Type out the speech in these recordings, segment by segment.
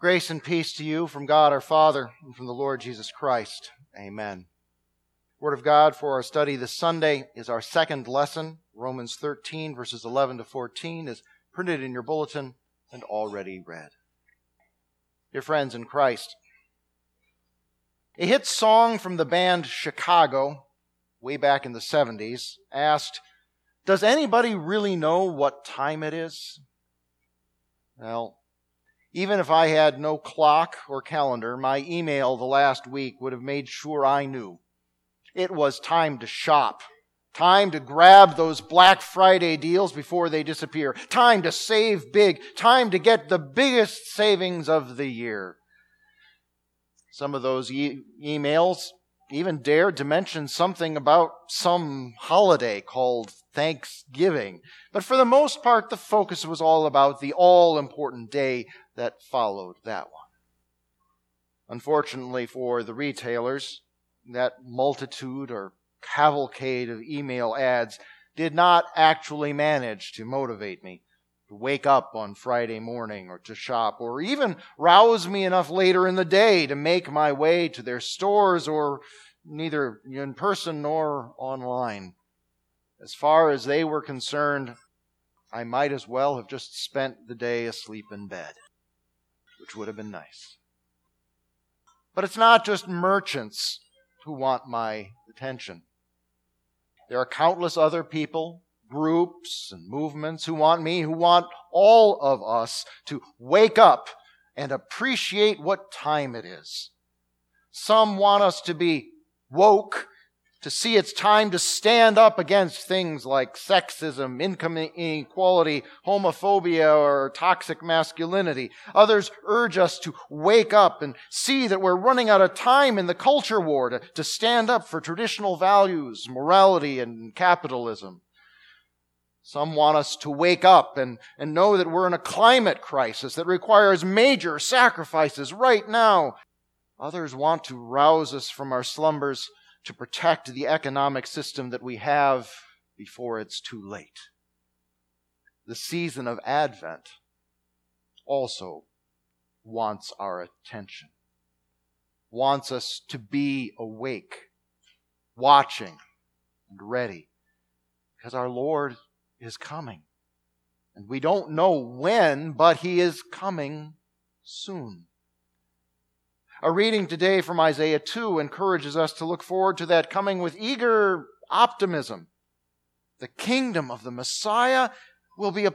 Grace and peace to you from God our Father and from the Lord Jesus Christ. Amen. Word of God for our study this Sunday is our second lesson. Romans 13, verses 11 to 14, is printed in your bulletin and already read. Dear friends in Christ, a hit song from the band Chicago, way back in the 70s, asked, Does anybody really know what time it is? Well, even if I had no clock or calendar, my email the last week would have made sure I knew. It was time to shop. Time to grab those Black Friday deals before they disappear. Time to save big. Time to get the biggest savings of the year. Some of those e- emails even dared to mention something about some holiday called Thanksgiving. But for the most part, the focus was all about the all important day that followed that one. Unfortunately for the retailers, that multitude or cavalcade of email ads did not actually manage to motivate me to wake up on Friday morning or to shop or even rouse me enough later in the day to make my way to their stores or neither in person nor online. As far as they were concerned, I might as well have just spent the day asleep in bed, which would have been nice. But it's not just merchants who want my attention. There are countless other people groups and movements who want me, who want all of us to wake up and appreciate what time it is. Some want us to be woke, to see it's time to stand up against things like sexism, income inequality, homophobia, or toxic masculinity. Others urge us to wake up and see that we're running out of time in the culture war to, to stand up for traditional values, morality, and capitalism. Some want us to wake up and, and know that we're in a climate crisis that requires major sacrifices right now. Others want to rouse us from our slumbers to protect the economic system that we have before it's too late. The season of Advent also wants our attention, wants us to be awake, watching, and ready, because our Lord is coming. And we don't know when, but he is coming soon. A reading today from Isaiah 2 encourages us to look forward to that coming with eager optimism. The kingdom of the Messiah will be a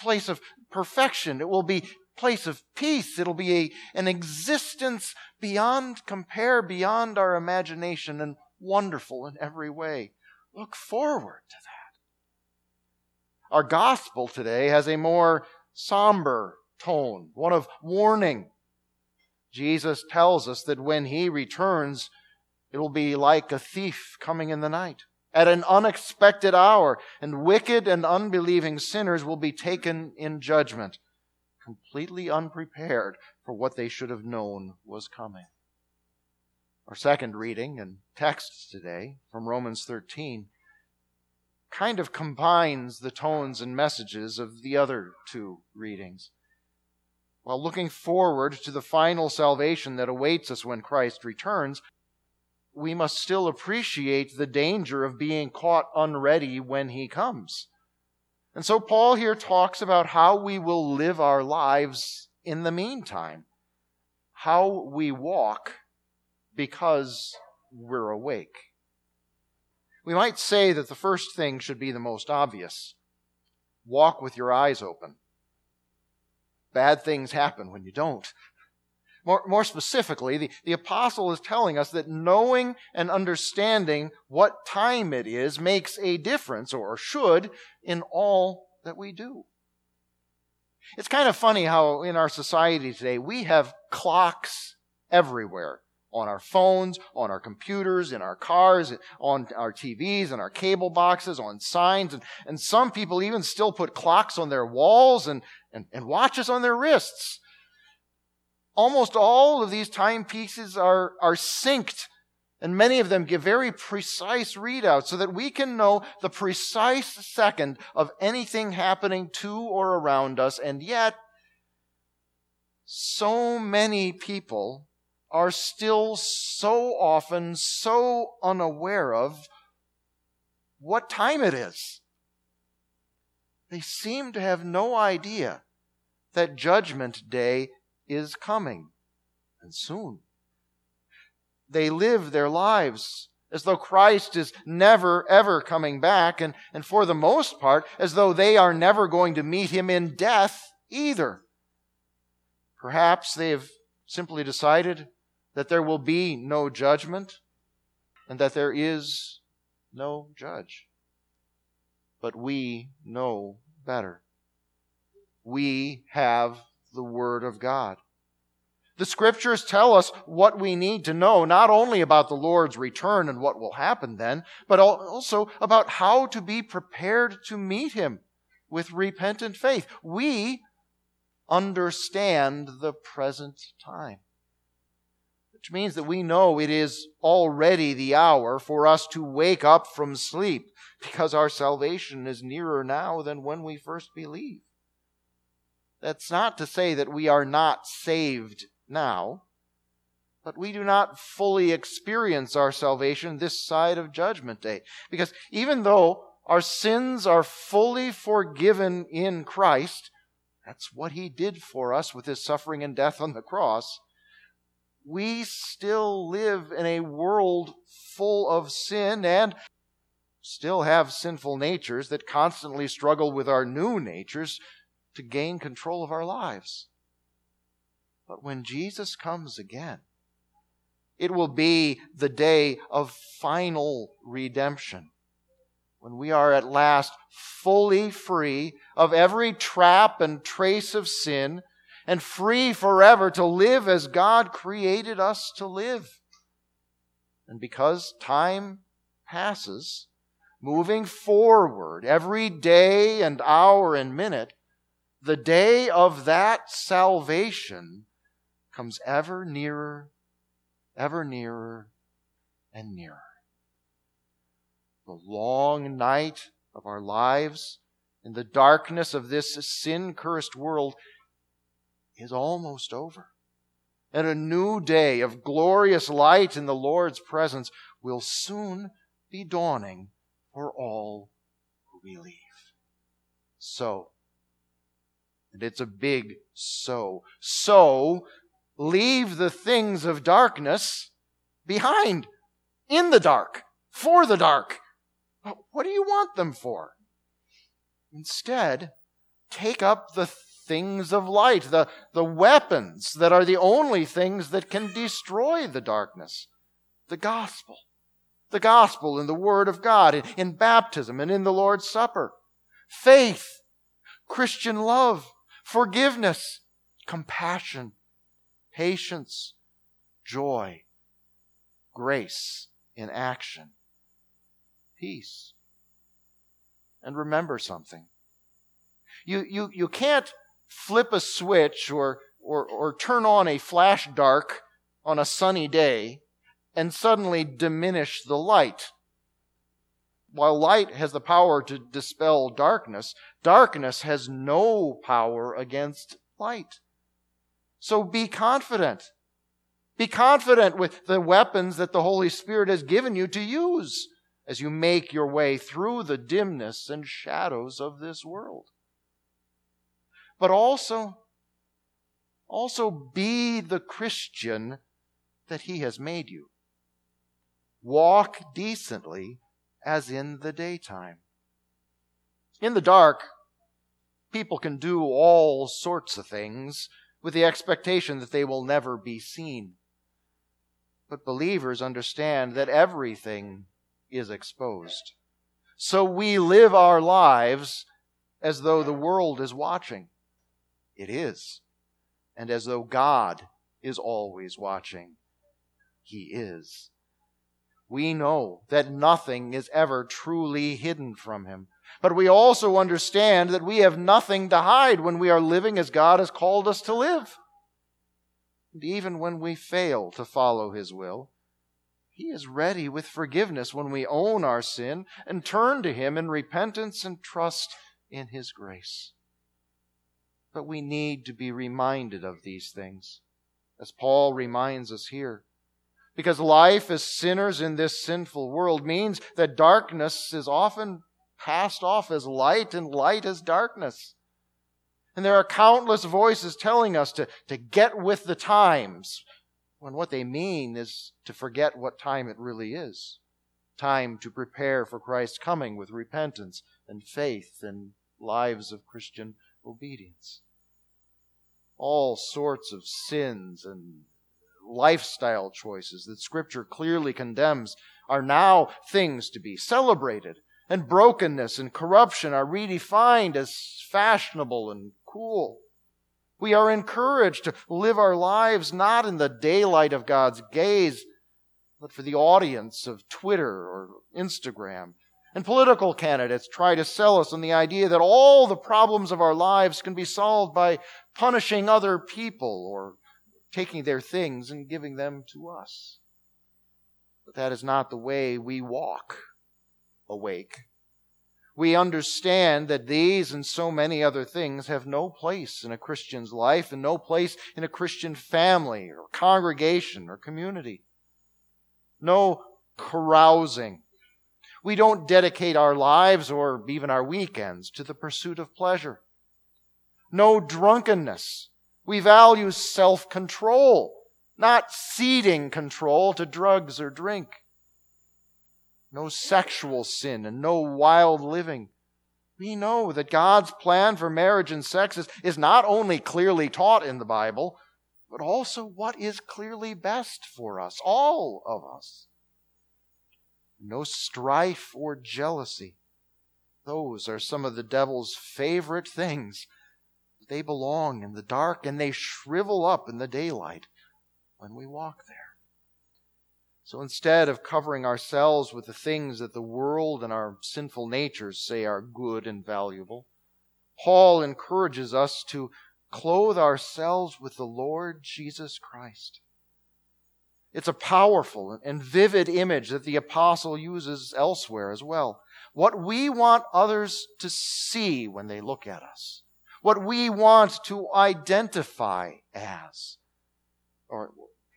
place of perfection. It will be a place of peace. It'll be a, an existence beyond compare, beyond our imagination, and wonderful in every way. Look forward to that. Our gospel today has a more somber tone, one of warning. Jesus tells us that when he returns, it will be like a thief coming in the night at an unexpected hour, and wicked and unbelieving sinners will be taken in judgment, completely unprepared for what they should have known was coming. Our second reading and text today from Romans 13 kind of combines the tones and messages of the other two readings. While looking forward to the final salvation that awaits us when Christ returns, we must still appreciate the danger of being caught unready when he comes. And so Paul here talks about how we will live our lives in the meantime, how we walk because we're awake. We might say that the first thing should be the most obvious walk with your eyes open. Bad things happen when you don't. More, more specifically, the, the apostle is telling us that knowing and understanding what time it is makes a difference, or should, in all that we do. It's kind of funny how in our society today we have clocks everywhere on our phones, on our computers, in our cars, on our TVs, and our cable boxes, on signs. And, and some people even still put clocks on their walls and, and, and watches on their wrists. Almost all of these timepieces are, are synced, and many of them give very precise readouts so that we can know the precise second of anything happening to or around us, and yet so many people are still so often so unaware of what time it is. They seem to have no idea that Judgment Day is coming and soon. They live their lives as though Christ is never, ever coming back, and, and for the most part, as though they are never going to meet him in death either. Perhaps they have simply decided that there will be no judgment and that there is no judge. But we know better. We have the Word of God. The scriptures tell us what we need to know, not only about the Lord's return and what will happen then, but also about how to be prepared to meet Him with repentant faith. We understand the present time. Which means that we know it is already the hour for us to wake up from sleep because our salvation is nearer now than when we first believed. That's not to say that we are not saved now, but we do not fully experience our salvation this side of Judgment Day. Because even though our sins are fully forgiven in Christ, that's what he did for us with his suffering and death on the cross. We still live in a world full of sin and still have sinful natures that constantly struggle with our new natures to gain control of our lives. But when Jesus comes again, it will be the day of final redemption when we are at last fully free of every trap and trace of sin and free forever to live as God created us to live. And because time passes, moving forward every day and hour and minute, the day of that salvation comes ever nearer, ever nearer, and nearer the long night of our lives in the darkness of this sin cursed world is almost over. And a new day of glorious light in the Lord's presence will soon be dawning for all who believe. So, and it's a big so. So, leave the things of darkness behind, in the dark, for the dark. What do you want them for? Instead, take up the things of light, the, the weapons that are the only things that can destroy the darkness. The gospel. The gospel in the Word of God, in, in baptism and in the Lord's Supper. Faith, Christian love, forgiveness, compassion, patience, joy, grace in action peace. And remember something. You, you, you can't flip a switch or, or, or turn on a flash dark on a sunny day and suddenly diminish the light. While light has the power to dispel darkness, darkness has no power against light. So be confident. Be confident with the weapons that the Holy Spirit has given you to use as you make your way through the dimness and shadows of this world. But also, also be the Christian that He has made you. Walk decently as in the daytime. In the dark, people can do all sorts of things with the expectation that they will never be seen. But believers understand that everything is exposed. So we live our lives as though the world is watching. It is. And as though God is always watching. He is. We know that nothing is ever truly hidden from Him. But we also understand that we have nothing to hide when we are living as God has called us to live. And even when we fail to follow His will, he is ready with forgiveness when we own our sin and turn to Him in repentance and trust in His grace. But we need to be reminded of these things, as Paul reminds us here. Because life as sinners in this sinful world means that darkness is often passed off as light and light as darkness. And there are countless voices telling us to, to get with the times, when what they mean is to forget what time it really is. Time to prepare for Christ's coming with repentance and faith and lives of Christian obedience. All sorts of sins and lifestyle choices that Scripture clearly condemns are now things to be celebrated, and brokenness and corruption are redefined as fashionable and cool. We are encouraged to live our lives not in the daylight of God's gaze, but for the audience of Twitter or Instagram. And political candidates try to sell us on the idea that all the problems of our lives can be solved by punishing other people or taking their things and giving them to us. But that is not the way we walk awake. We understand that these and so many other things have no place in a Christian's life and no place in a Christian family or congregation or community. No carousing. We don't dedicate our lives or even our weekends to the pursuit of pleasure. No drunkenness. We value self control, not ceding control to drugs or drink no sexual sin, and no wild living. We know that God's plan for marriage and sex is, is not only clearly taught in the Bible, but also what is clearly best for us, all of us. No strife or jealousy. Those are some of the devil's favorite things. They belong in the dark and they shrivel up in the daylight when we walk there. So instead of covering ourselves with the things that the world and our sinful natures say are good and valuable, Paul encourages us to clothe ourselves with the Lord Jesus Christ. It's a powerful and vivid image that the apostle uses elsewhere as well. What we want others to see when they look at us. What we want to identify as. Or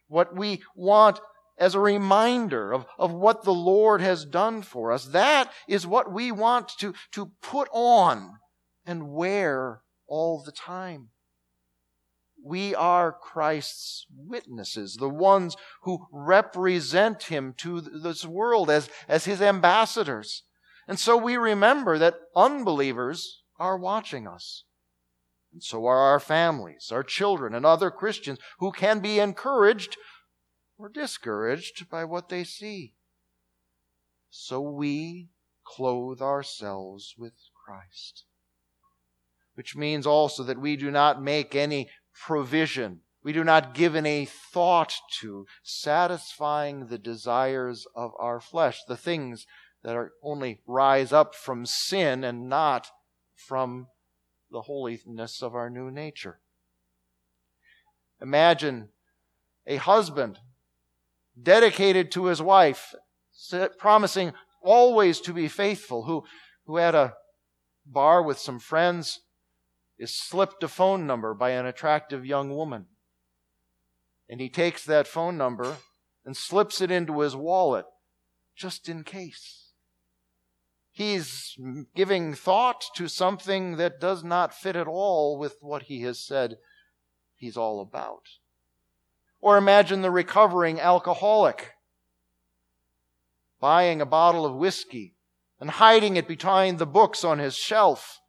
what we want as a reminder of, of what the Lord has done for us. That is what we want to, to put on and wear all the time. We are Christ's witnesses, the ones who represent Him to this world as, as His ambassadors. And so we remember that unbelievers are watching us. And so are our families, our children, and other Christians who can be encouraged or discouraged by what they see. So we clothe ourselves with Christ. Which means also that we do not make any provision, we do not give any thought to satisfying the desires of our flesh, the things that are only rise up from sin and not from the holiness of our new nature. Imagine a husband dedicated to his wife, promising always to be faithful, who, who had a bar with some friends, is slipped a phone number by an attractive young woman. And he takes that phone number and slips it into his wallet just in case. He's giving thought to something that does not fit at all with what he has said he's all about. Or imagine the recovering alcoholic buying a bottle of whiskey and hiding it behind the books on his shelf,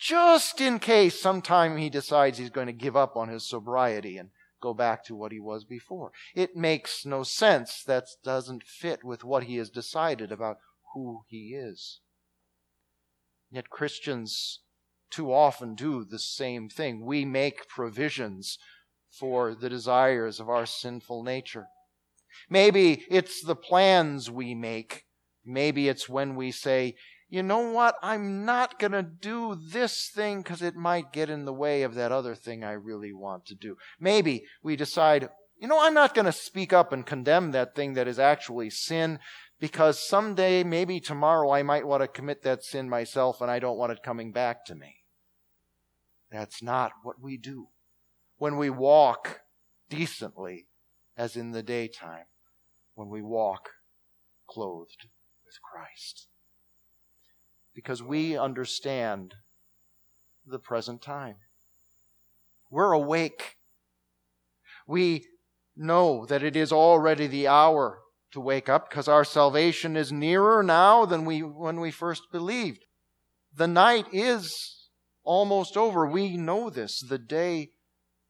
just in case sometime he decides he's going to give up on his sobriety and go back to what he was before. It makes no sense. That doesn't fit with what he has decided about who he is. Yet Christians too often do the same thing. We make provisions for the desires of our sinful nature. Maybe it's the plans we make. Maybe it's when we say, you know what, I'm not going to do this thing because it might get in the way of that other thing I really want to do. Maybe we decide, you know, I'm not going to speak up and condemn that thing that is actually sin because someday, maybe tomorrow, I might want to commit that sin myself and I don't want it coming back to me. That's not what we do. When we walk decently, as in the daytime, when we walk clothed with Christ. Because we understand the present time. We're awake. We know that it is already the hour to wake up because our salvation is nearer now than we, when we first believed. The night is almost over. We know this. The day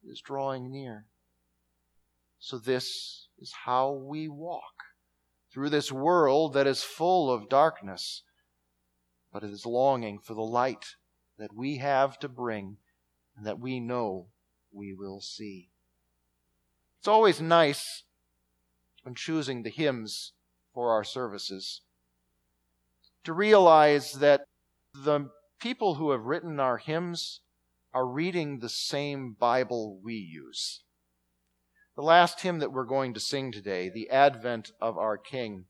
is drawing near. So, this is how we walk through this world that is full of darkness, but it is longing for the light that we have to bring and that we know we will see. It's always nice when choosing the hymns for our services to realize that the people who have written our hymns are reading the same Bible we use. The last hymn that we're going to sing today, The Advent of Our King,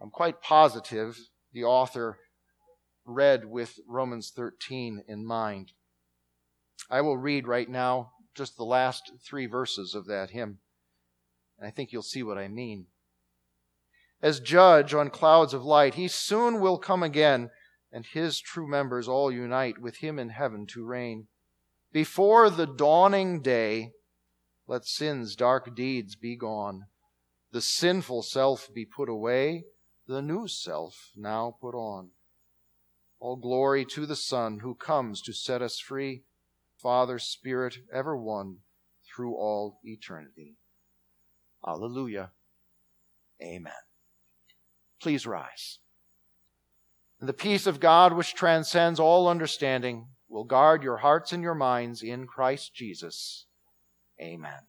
I'm quite positive the author read with Romans 13 in mind. I will read right now just the last three verses of that hymn. And I think you'll see what I mean. As judge on clouds of light, he soon will come again, and his true members all unite with him in heaven to reign. Before the dawning day, let sin's dark deeds be gone, the sinful self be put away, the new self now put on. All glory to the Son who comes to set us free Father, Spirit, ever one through all eternity. Alleluia. Amen. Please rise. the peace of God, which transcends all understanding, will guard your hearts and your minds in Christ Jesus. Amen.